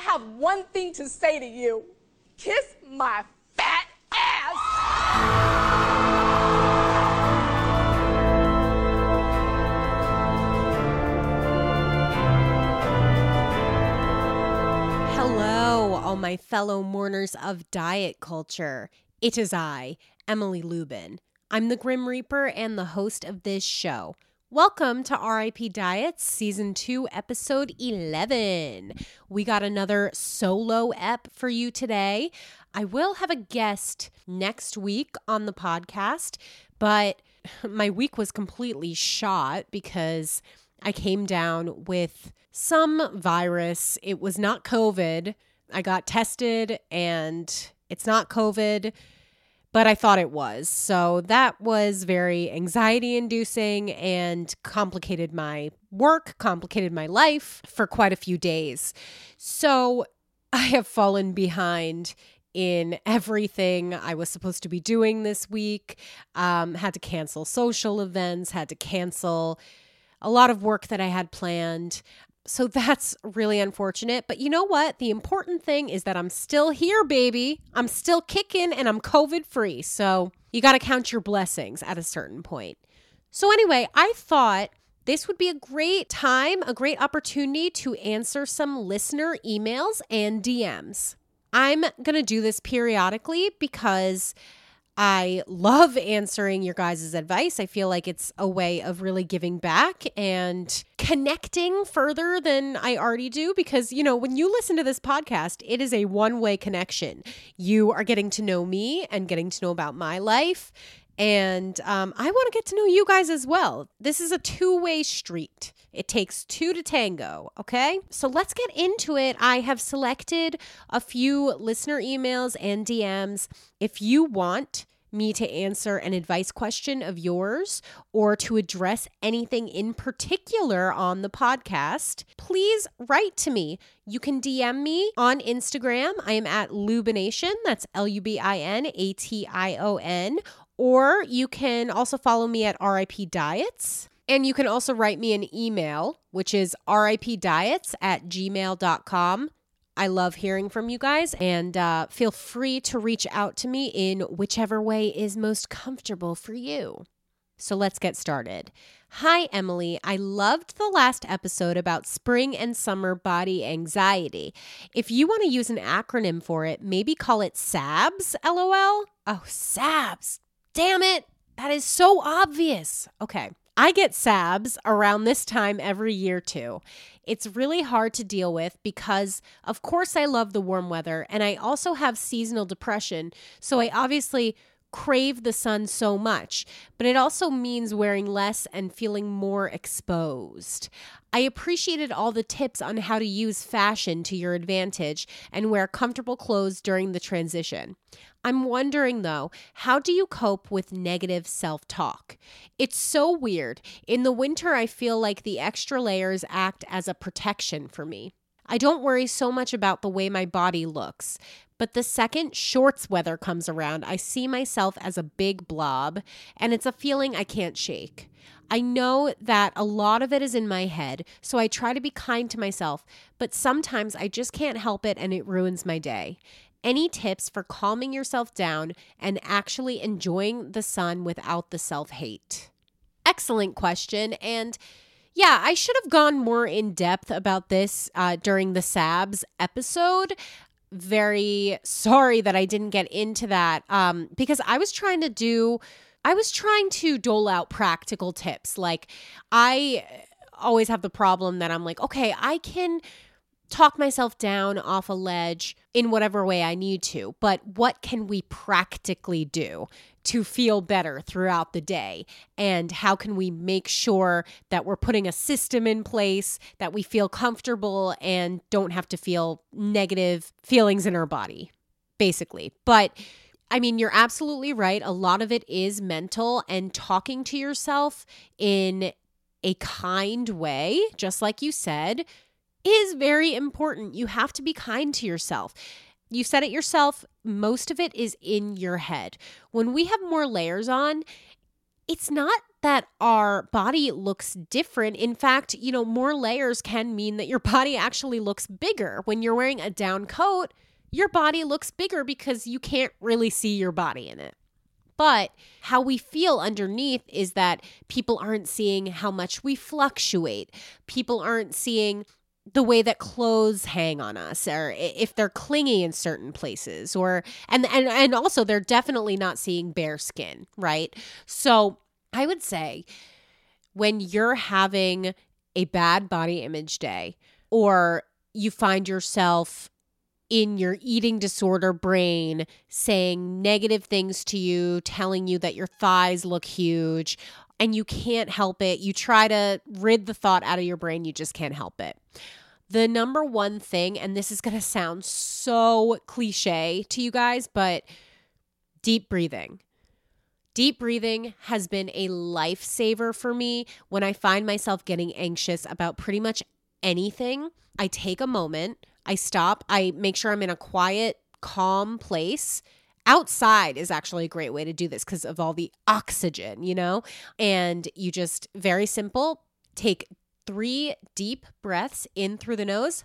I have one thing to say to you kiss my fat ass. Hello, all my fellow mourners of diet culture. It is I, Emily Lubin. I'm the Grim Reaper and the host of this show. Welcome to RIP Diets, Season 2, Episode 11. We got another solo ep for you today. I will have a guest next week on the podcast, but my week was completely shot because I came down with some virus. It was not COVID. I got tested and it's not COVID, but I thought it was. So that was very anxiety inducing and complicated my work, complicated my life for quite a few days. So I have fallen behind in everything I was supposed to be doing this week. Um, had to cancel social events, had to cancel a lot of work that I had planned. So that's really unfortunate. But you know what? The important thing is that I'm still here, baby. I'm still kicking and I'm COVID free. So you got to count your blessings at a certain point. So, anyway, I thought this would be a great time, a great opportunity to answer some listener emails and DMs. I'm going to do this periodically because I love answering your guys' advice. I feel like it's a way of really giving back and connecting further than I already do because, you know, when you listen to this podcast, it is a one way connection. You are getting to know me and getting to know about my life. And um, I want to get to know you guys as well. This is a two way street. It takes two to tango, okay? So let's get into it. I have selected a few listener emails and DMs. If you want, me to answer an advice question of yours or to address anything in particular on the podcast, please write to me. You can DM me on Instagram. I am at Lubination. That's L U B I N A T I O N. Or you can also follow me at RIP Diets. And you can also write me an email, which is ripdiets at gmail.com. I love hearing from you guys and uh, feel free to reach out to me in whichever way is most comfortable for you. So let's get started. Hi, Emily. I loved the last episode about spring and summer body anxiety. If you want to use an acronym for it, maybe call it SABS, lol. Oh, SABS. Damn it. That is so obvious. Okay. I get SABS around this time every year too. It's really hard to deal with because, of course, I love the warm weather and I also have seasonal depression. So I obviously crave the sun so much, but it also means wearing less and feeling more exposed. I appreciated all the tips on how to use fashion to your advantage and wear comfortable clothes during the transition. I'm wondering though, how do you cope with negative self talk? It's so weird. In the winter, I feel like the extra layers act as a protection for me. I don't worry so much about the way my body looks. But the second shorts weather comes around, I see myself as a big blob, and it's a feeling I can't shake. I know that a lot of it is in my head, so I try to be kind to myself, but sometimes I just can't help it and it ruins my day. Any tips for calming yourself down and actually enjoying the sun without the self hate? Excellent question. And yeah, I should have gone more in depth about this uh, during the SABS episode very sorry that I didn't get into that um, because I was trying to do, I was trying to dole out practical tips. Like, I always have the problem that I'm like, okay, I can talk myself down off a ledge in whatever way I need to, but what can we practically do to feel better throughout the day? And how can we make sure that we're putting a system in place that we feel comfortable and don't have to feel negative feelings in our body, basically? But I mean, you're absolutely right. A lot of it is mental and talking to yourself in a kind way, just like you said, is very important. You have to be kind to yourself. You said it yourself, most of it is in your head. When we have more layers on, it's not that our body looks different. In fact, you know, more layers can mean that your body actually looks bigger. When you're wearing a down coat, your body looks bigger because you can't really see your body in it. But how we feel underneath is that people aren't seeing how much we fluctuate. People aren't seeing the way that clothes hang on us or if they're clingy in certain places or and and and also they're definitely not seeing bare skin, right? So, I would say when you're having a bad body image day or you find yourself in your eating disorder brain saying negative things to you, telling you that your thighs look huge, and you can't help it. You try to rid the thought out of your brain, you just can't help it. The number one thing, and this is going to sound so cliche to you guys, but deep breathing. Deep breathing has been a lifesaver for me when I find myself getting anxious about pretty much anything. I take a moment, I stop, I make sure I'm in a quiet, calm place. Outside is actually a great way to do this because of all the oxygen, you know? And you just, very simple, take three deep breaths in through the nose.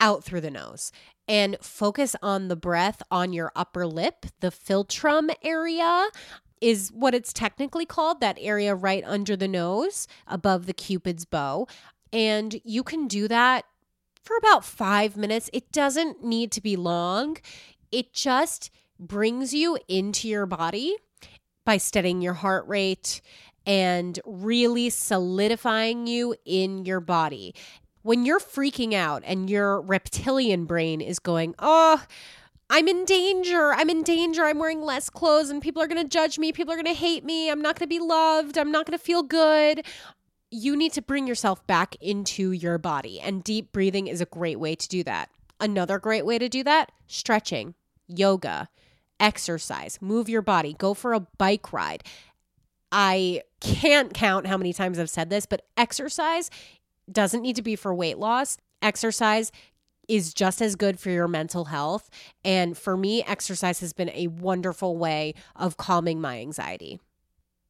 Out through the nose and focus on the breath on your upper lip, the philtrum area is what it's technically called, that area right under the nose above the cupid's bow. And you can do that for about five minutes. It doesn't need to be long, it just brings you into your body by studying your heart rate and really solidifying you in your body. When you're freaking out and your reptilian brain is going, oh, I'm in danger. I'm in danger. I'm wearing less clothes and people are going to judge me. People are going to hate me. I'm not going to be loved. I'm not going to feel good. You need to bring yourself back into your body, and deep breathing is a great way to do that. Another great way to do that stretching, yoga, exercise, move your body, go for a bike ride. I can't count how many times I've said this, but exercise doesn't need to be for weight loss. Exercise is just as good for your mental health. And for me, exercise has been a wonderful way of calming my anxiety.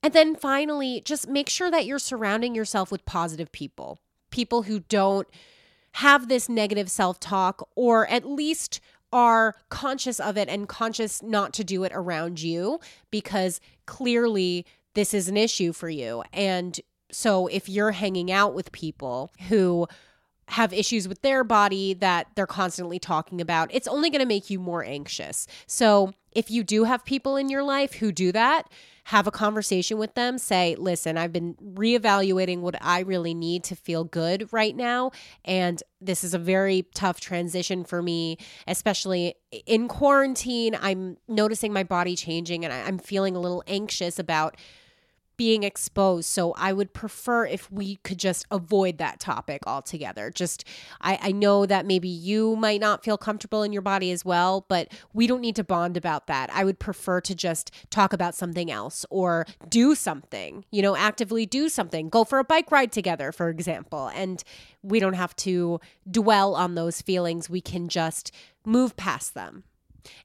And then finally, just make sure that you're surrounding yourself with positive people, people who don't have this negative self talk or at least are conscious of it and conscious not to do it around you because clearly this is an issue for you. And so if you're hanging out with people who have issues with their body that they're constantly talking about, it's only going to make you more anxious. So, if you do have people in your life who do that, have a conversation with them. Say, listen, I've been reevaluating what I really need to feel good right now. And this is a very tough transition for me, especially in quarantine. I'm noticing my body changing and I'm feeling a little anxious about being exposed. So I would prefer if we could just avoid that topic altogether. Just, I, I know that maybe you might not feel comfortable in your body as well, but we don't need to bond about that. I would prefer to just talk about something else or do something, you know, actively do something. Go for a bike ride together, for example. And we don't have to dwell on those feelings. We can just move past them.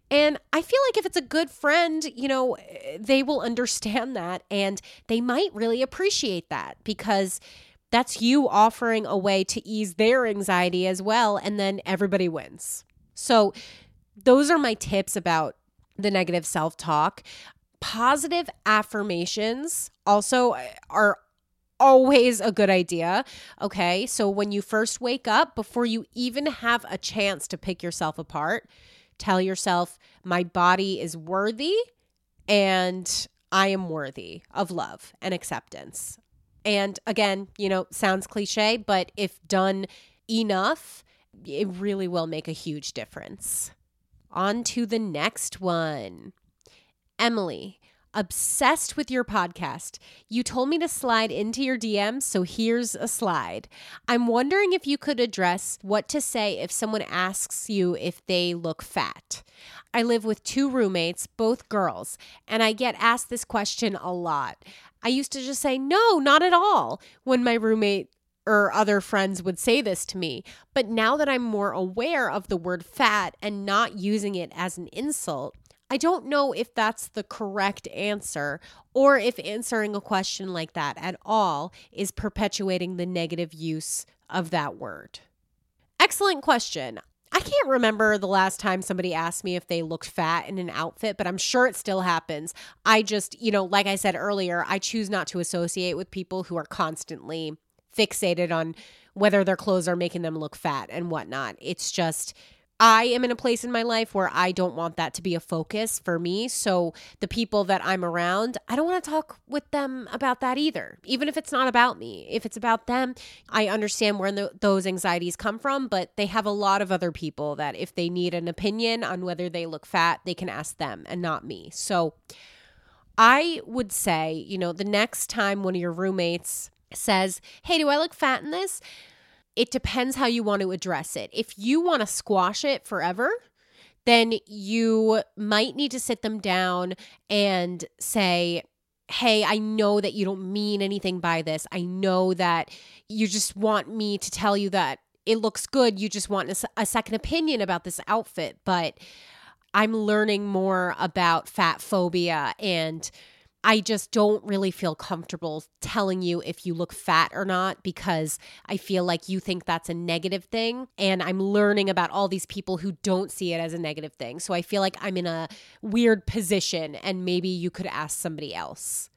And I feel like if it's a good friend, you know, they will understand that and they might really appreciate that because that's you offering a way to ease their anxiety as well. And then everybody wins. So, those are my tips about the negative self talk. Positive affirmations also are always a good idea. Okay. So, when you first wake up, before you even have a chance to pick yourself apart, Tell yourself, my body is worthy and I am worthy of love and acceptance. And again, you know, sounds cliche, but if done enough, it really will make a huge difference. On to the next one. Emily, obsessed with your podcast. You told me to slide into your DMs, so here's a slide. I'm wondering if you could address what to say if someone asks you if they look fat. I live with two roommates, both girls, and I get asked this question a lot. I used to just say, no, not at all, when my roommate or other friends would say this to me. But now that I'm more aware of the word fat and not using it as an insult, I don't know if that's the correct answer or if answering a question like that at all is perpetuating the negative use of that word. Excellent question. I can't remember the last time somebody asked me if they looked fat in an outfit, but I'm sure it still happens. I just, you know, like I said earlier, I choose not to associate with people who are constantly fixated on whether their clothes are making them look fat and whatnot. It's just, I am in a place in my life where I don't want that to be a focus for me. So the people that I'm around, I don't want to talk with them about that either. Even if it's not about me, if it's about them, I understand where the, those anxieties come from, but they have a lot of other people that if they need an opinion on whether they look fat, they can ask them and not me. So I would say, you know, the next time one of your roommates says, Hey, do I look fat in this? It depends how you want to address it. If you want to squash it forever, then you might need to sit them down and say, Hey, I know that you don't mean anything by this. I know that you just want me to tell you that it looks good. You just want a, second opinion about this outfit. But I'm learning more about fat phobia and I just don't really feel comfortable telling you if you look fat or not because I feel like you think that's a negative thing. And I'm learning about all these people who don't see it as a negative thing. So I feel like I'm in a weird position and maybe you could ask somebody else.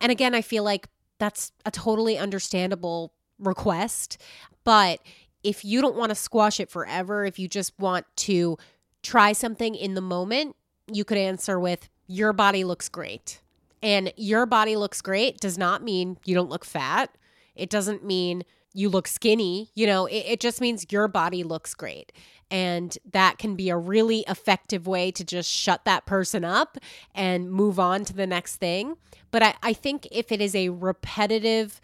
And again, I feel like that's a totally understandable request. But if you don't want to squash it forever, if you just want to try something in the moment, you could answer with, Your body looks great. And your body looks great does not mean you don't look fat. It doesn't mean you look skinny. You know, it, it just means your body looks great. And that can be a really effective way to just shut that person up and move on to the next thing. But I, I think if it is a repetitive,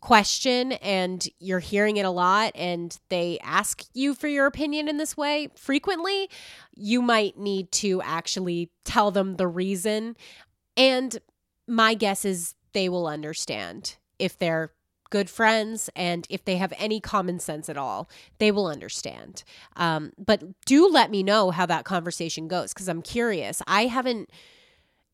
question and you're hearing it a lot and they ask you for your opinion in this way frequently, you might need to actually tell them the reason. And my guess is they will understand if they're good friends and if they have any common sense at all they will understand. Um, but do let me know how that conversation goes because i'm curious. I haven't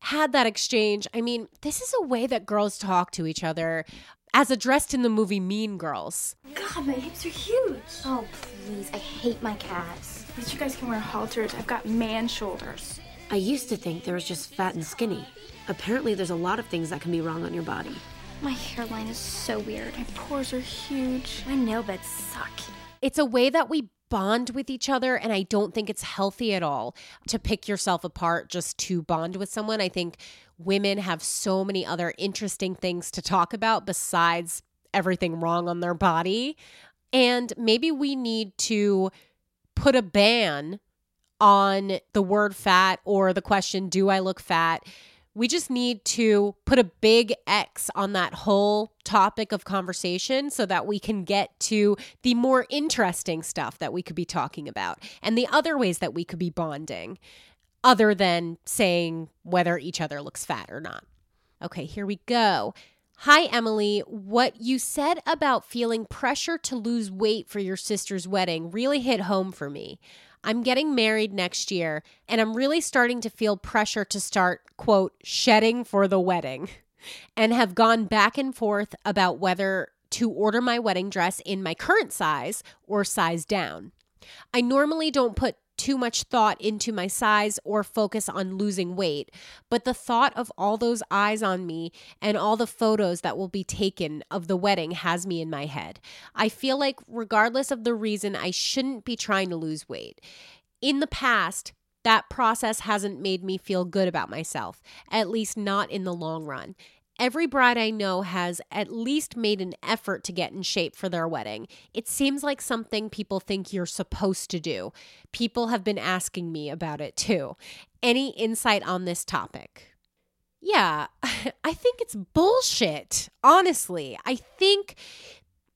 had that exchange. I mean this is a way that girls talk to each other as addressed in the movie mean girls. God my hips are huge. Oh please. I hate my calves. At least you guys can wear halters. I've got man shoulders. I used to think there was just fat and skinny Apparently, there's a lot of things that can be wrong on your body. My hairline is so weird. My pores are huge. My nail beds suck. It's a way that we bond with each other, and I don't think it's healthy at all to pick yourself apart just to bond with someone. I think women have so many other interesting things to talk about besides everything wrong on their body. And maybe we need to put a ban on the word fat or the question, Do I look fat? We just need to put a big X on that whole topic of conversation so that we can get to the more interesting stuff that we could be talking about and the other ways that we could be bonding, other than saying whether each other looks fat or not. Okay, here we go. Hi, Emily. What you said about feeling pressure to lose weight for your sister's wedding really hit home for me. I'm getting married next year, and I'm really starting to feel pressure to start, quote, shedding for the wedding, and have gone back and forth about whether to order my wedding dress in my current size or size down. I normally don't put too much thought into my size or focus on losing weight, but the thought of all those eyes on me and all the photos that will be taken of the wedding has me in my head. I feel like, regardless of the reason, I shouldn't be trying to lose weight. In the past, that process hasn't made me feel good about myself, at least not in the long run. Every bride I know has at least made an effort to get in shape for their wedding. It seems like something people think you're supposed to do. People have been asking me about it too. Any insight on this topic? Yeah, I think it's bullshit. Honestly, I think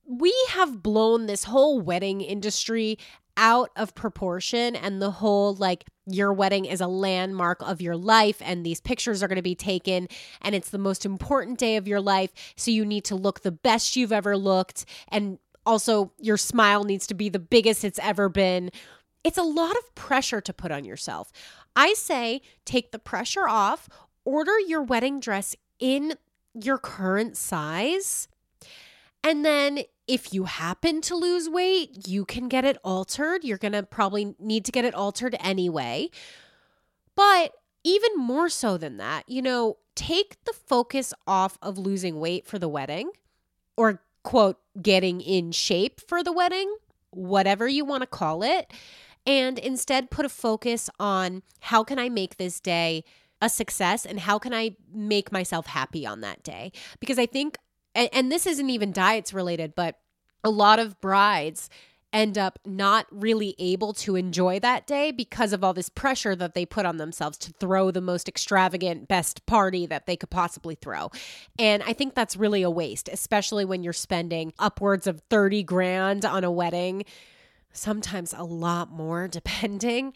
we have blown this whole wedding industry out of proportion and the whole like your wedding is a landmark of your life and these pictures are going to be taken and it's the most important day of your life. So you need to look the best you've ever looked and also your smile needs to be the biggest it's ever been. It's a lot of pressure to put on yourself. I say take the pressure off order your wedding dress in your current size and then if you happen to lose weight, you can get it altered. You're going to probably need to get it altered anyway. But even more so than that, you know, take the focus off of losing weight for the wedding or, quote, getting in shape for the wedding, whatever you want to call it. And instead, put a focus on how can I make this day a success and how can I make myself happy on that day? Because I think and, and this isn't even diets related, but a lot of brides end up not really able to enjoy that day because of all this pressure that they put on themselves to throw the most extravagant best party that they could possibly throw. And I think that's really a waste, especially when you're spending upwards of 30 grand on a wedding, sometimes a lot more depending.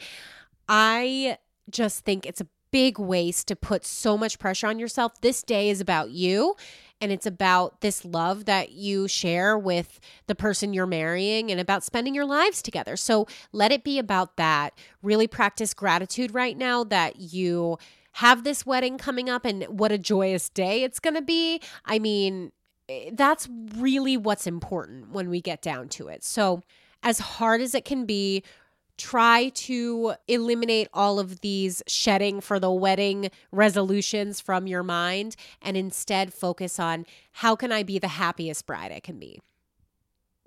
I just think it's a big waste to put so much pressure on yourself. This day is about you and it's about this love that you share with the person you're marrying and about spending your lives together. So let it be about that. Really practice gratitude right now that you have this wedding coming up and what a joyous day it's going to be. I mean, eh, that's really what's important when we get down to it. So, as hard as it can be, try to eliminate all of these shedding for the wedding resolutions from your mind and instead focus on how can I be the happiest bride I can be.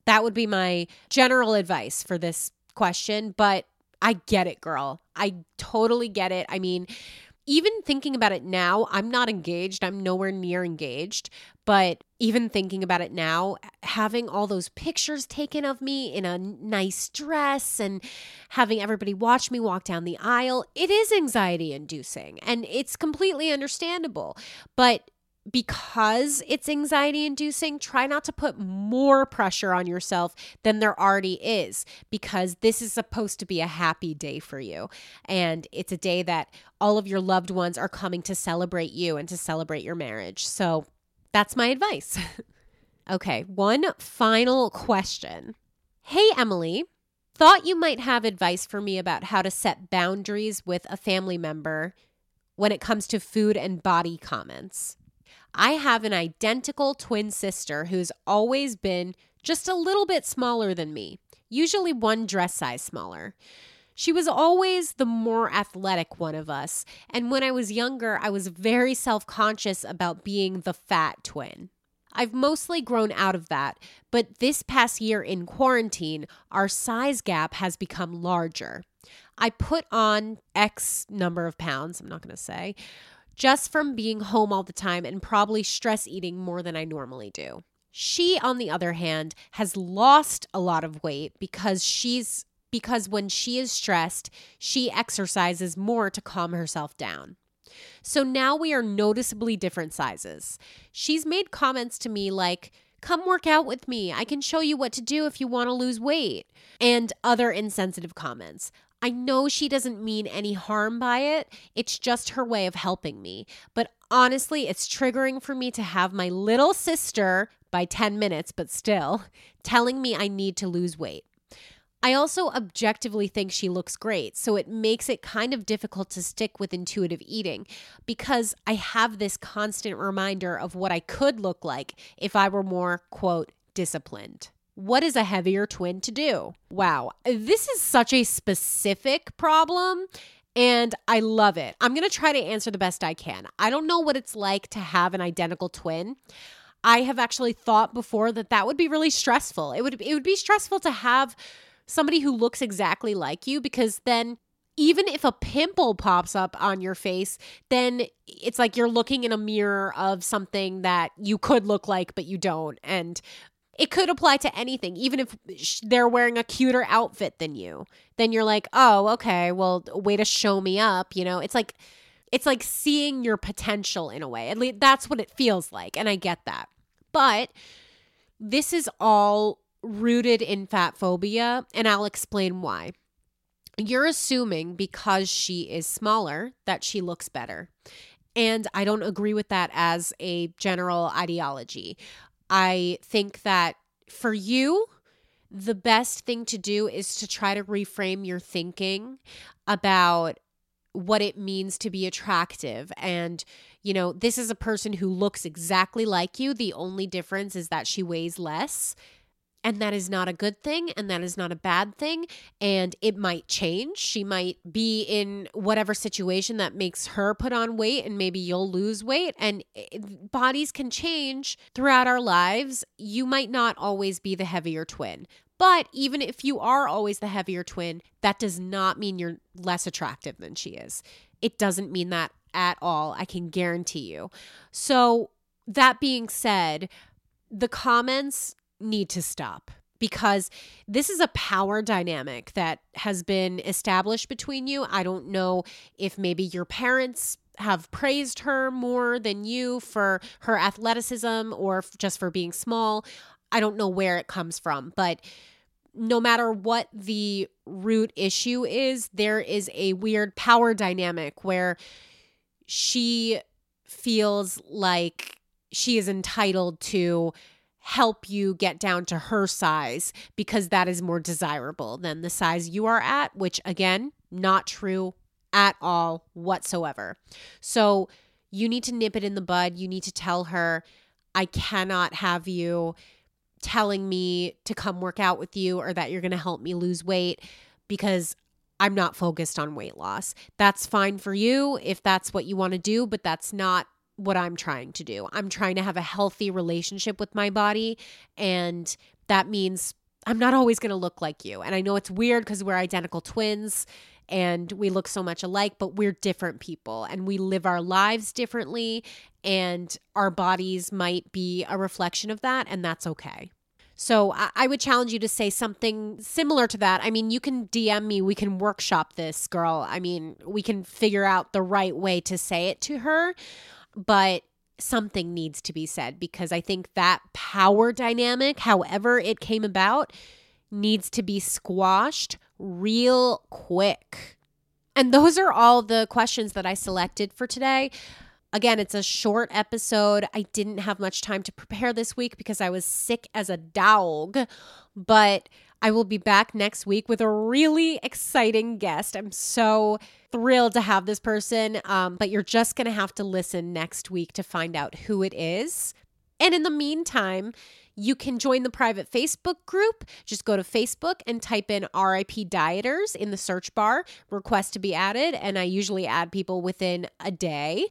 That would be my general advice for this question, but I get it, girl. I totally get it. I mean, even thinking about it now, I'm not engaged. I'm nowhere near engaged. But even thinking about it now, having all those pictures taken of me in a nice dress and having everybody watch me walk down the aisle, it is anxiety inducing and it's completely understandable. But because it's anxiety inducing, try not to put more pressure on yourself than there already is because this is supposed to be a happy day for you. And it's a day that all of your loved ones are coming to celebrate you and to celebrate your marriage. So that's my advice. okay, one final question. Hey, Emily. Thought you might have advice for me about how to set boundaries with a family member when it comes to food and body comments. I have an identical twin sister who's always been just a little bit smaller than me, usually one dress size smaller. She was always the more athletic one of us, and when I was younger, I was very self conscious about being the fat twin. I've mostly grown out of that, but this past year in quarantine, our size gap has become larger. I put on X number of pounds, I'm not going to say, just from being home all the time and probably stress eating more than I normally do. She, on the other hand, has lost a lot of weight because she's because when she is stressed, she exercises more to calm herself down. So now we are noticeably different sizes. She's made comments to me like, Come work out with me. I can show you what to do if you want to lose weight. And other insensitive comments. I know she doesn't mean any harm by it. It's just her way of helping me. But honestly, it's triggering for me to have my little sister, by 10 minutes, but still, telling me I need to lose weight. I also objectively think she looks great, so it makes it kind of difficult to stick with intuitive eating because I have this constant reminder of what I could look like if I were more, quote, disciplined. What is a heavier twin to do? Wow, this is such a specific problem. And I love it. I'm going to try to answer the best I can. I don't know what it's like to have an identical twin. I have actually thought before that that would be really stressful. It would it would be stressful to have somebody who looks exactly like you because then even if a pimple pops up on your face, then it's like you're looking in a mirror of something that you could look like, but you don't. And it could apply to anything, even if they're wearing a cuter outfit than you. Then you're like, oh, okay, well, way to show me up. You know, it's like, it's like seeing your potential in a way. At least that's what it feels like. And I get that. But this is all rooted in fat phobia, and I'll explain why. you're assuming because she is smaller that she looks better. And I don't agree with that as a general ideology. I think that for you, the best thing to do is to try to reframe your thinking about what it means to be attractive. And, you know, this is a person who looks exactly like you. The only difference is that she weighs less. And that is not a good thing, and that is not a bad thing. And it might change. She might be in whatever situation that makes her put on weight, and maybe you'll lose weight. And eh, bodies can change throughout our lives. You might not always be the heavier twin. But even if you are always the heavier twin, that does not mean you're less attractive than she is. It doesn't mean that at all. I can guarantee you. So, that being said, the comments need to stop because this is a power dynamic that has been established between you. I don't know if maybe your parents have praised her more than you for her athleticism or just for being small. I don't know where it comes from, but no matter what the root issue is, there is a weird power dynamic where she feels like she is entitled to help you get down to her size because that is more desirable than the size you are at, which again, not true at all whatsoever. So you need to nip it in the bud. You need to tell her, I cannot have you telling me to come work out with you or that you're going to help me lose weight because I'm not focused on weight loss. That's fine for you if that's what you want to do, but that's not what I'm trying to do. I'm trying to have a healthy relationship with my body. And that means I'm not always going to look like you. And I know it's weird because we're identical twins and we look so much alike, but we're different people and we live our lives differently. And our bodies might be a reflection of that. And that's okay. So I, would challenge you to say something similar to that. I mean, you can DM me. We can workshop this, girl. I mean, we can figure out the right way to say it to her but something needs to be said because I think that power dynamic, however it came about, needs to be squashed real quick. And those are all the questions that I selected for today. Again, it's a short episode. I didn't have much time to prepare this week because I was sick as a dog, but I will be back next week with a really exciting guest. I'm so thrilled to have this person, um, but you're just going to have to listen next week to find out who it is. And in the meantime, you can join the private Facebook group. Just go to Facebook and type in RIP Dieters in the search bar, request to be added, and I usually add people within a day.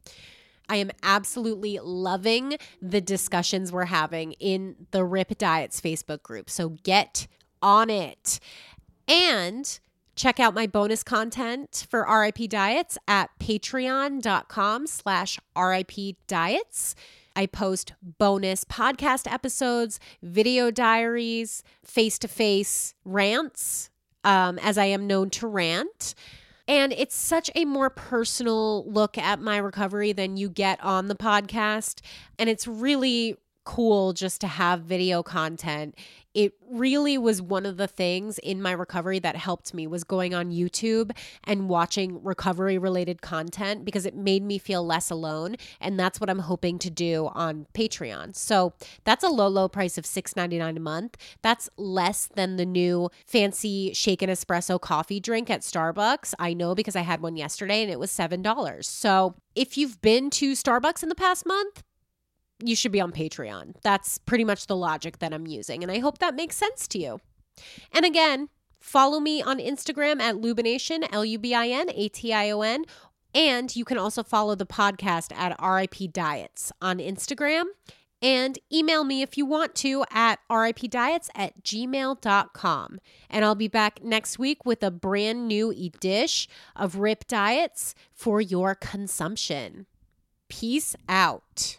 I am absolutely loving the discussions we're having in the RIP Diets Facebook group. So get on it. And check out my bonus content for RIP Diets at patreon.com slash RIP Diets. I post bonus podcast episodes, video diaries, face to face rants, um, as I am known to rant. And it's such a more personal look at my recovery than you get on the podcast. And it's really cool just to have video content it really was one of the things in my recovery that helped me was going on YouTube and watching recovery related content because it made me feel less alone and that's what I'm hoping to do on Patreon. So, that's a low low price of $6.99 a month. That's less than the new fancy shaken espresso coffee drink at Starbucks. I know because I had one yesterday and it was $7. So, if you've been to Starbucks in the past month, you should be on Patreon. That's pretty much the logic that I'm using. And I hope that makes sense to you. And again, follow me on Instagram at Lubination, L U B I N A T I O N. And you can also follow the podcast at RIP Diets on Instagram. And email me if you want to at ripdiets at gmail.com. And I'll be back next week with a brand new dish of RIP Diets for your consumption. Peace out.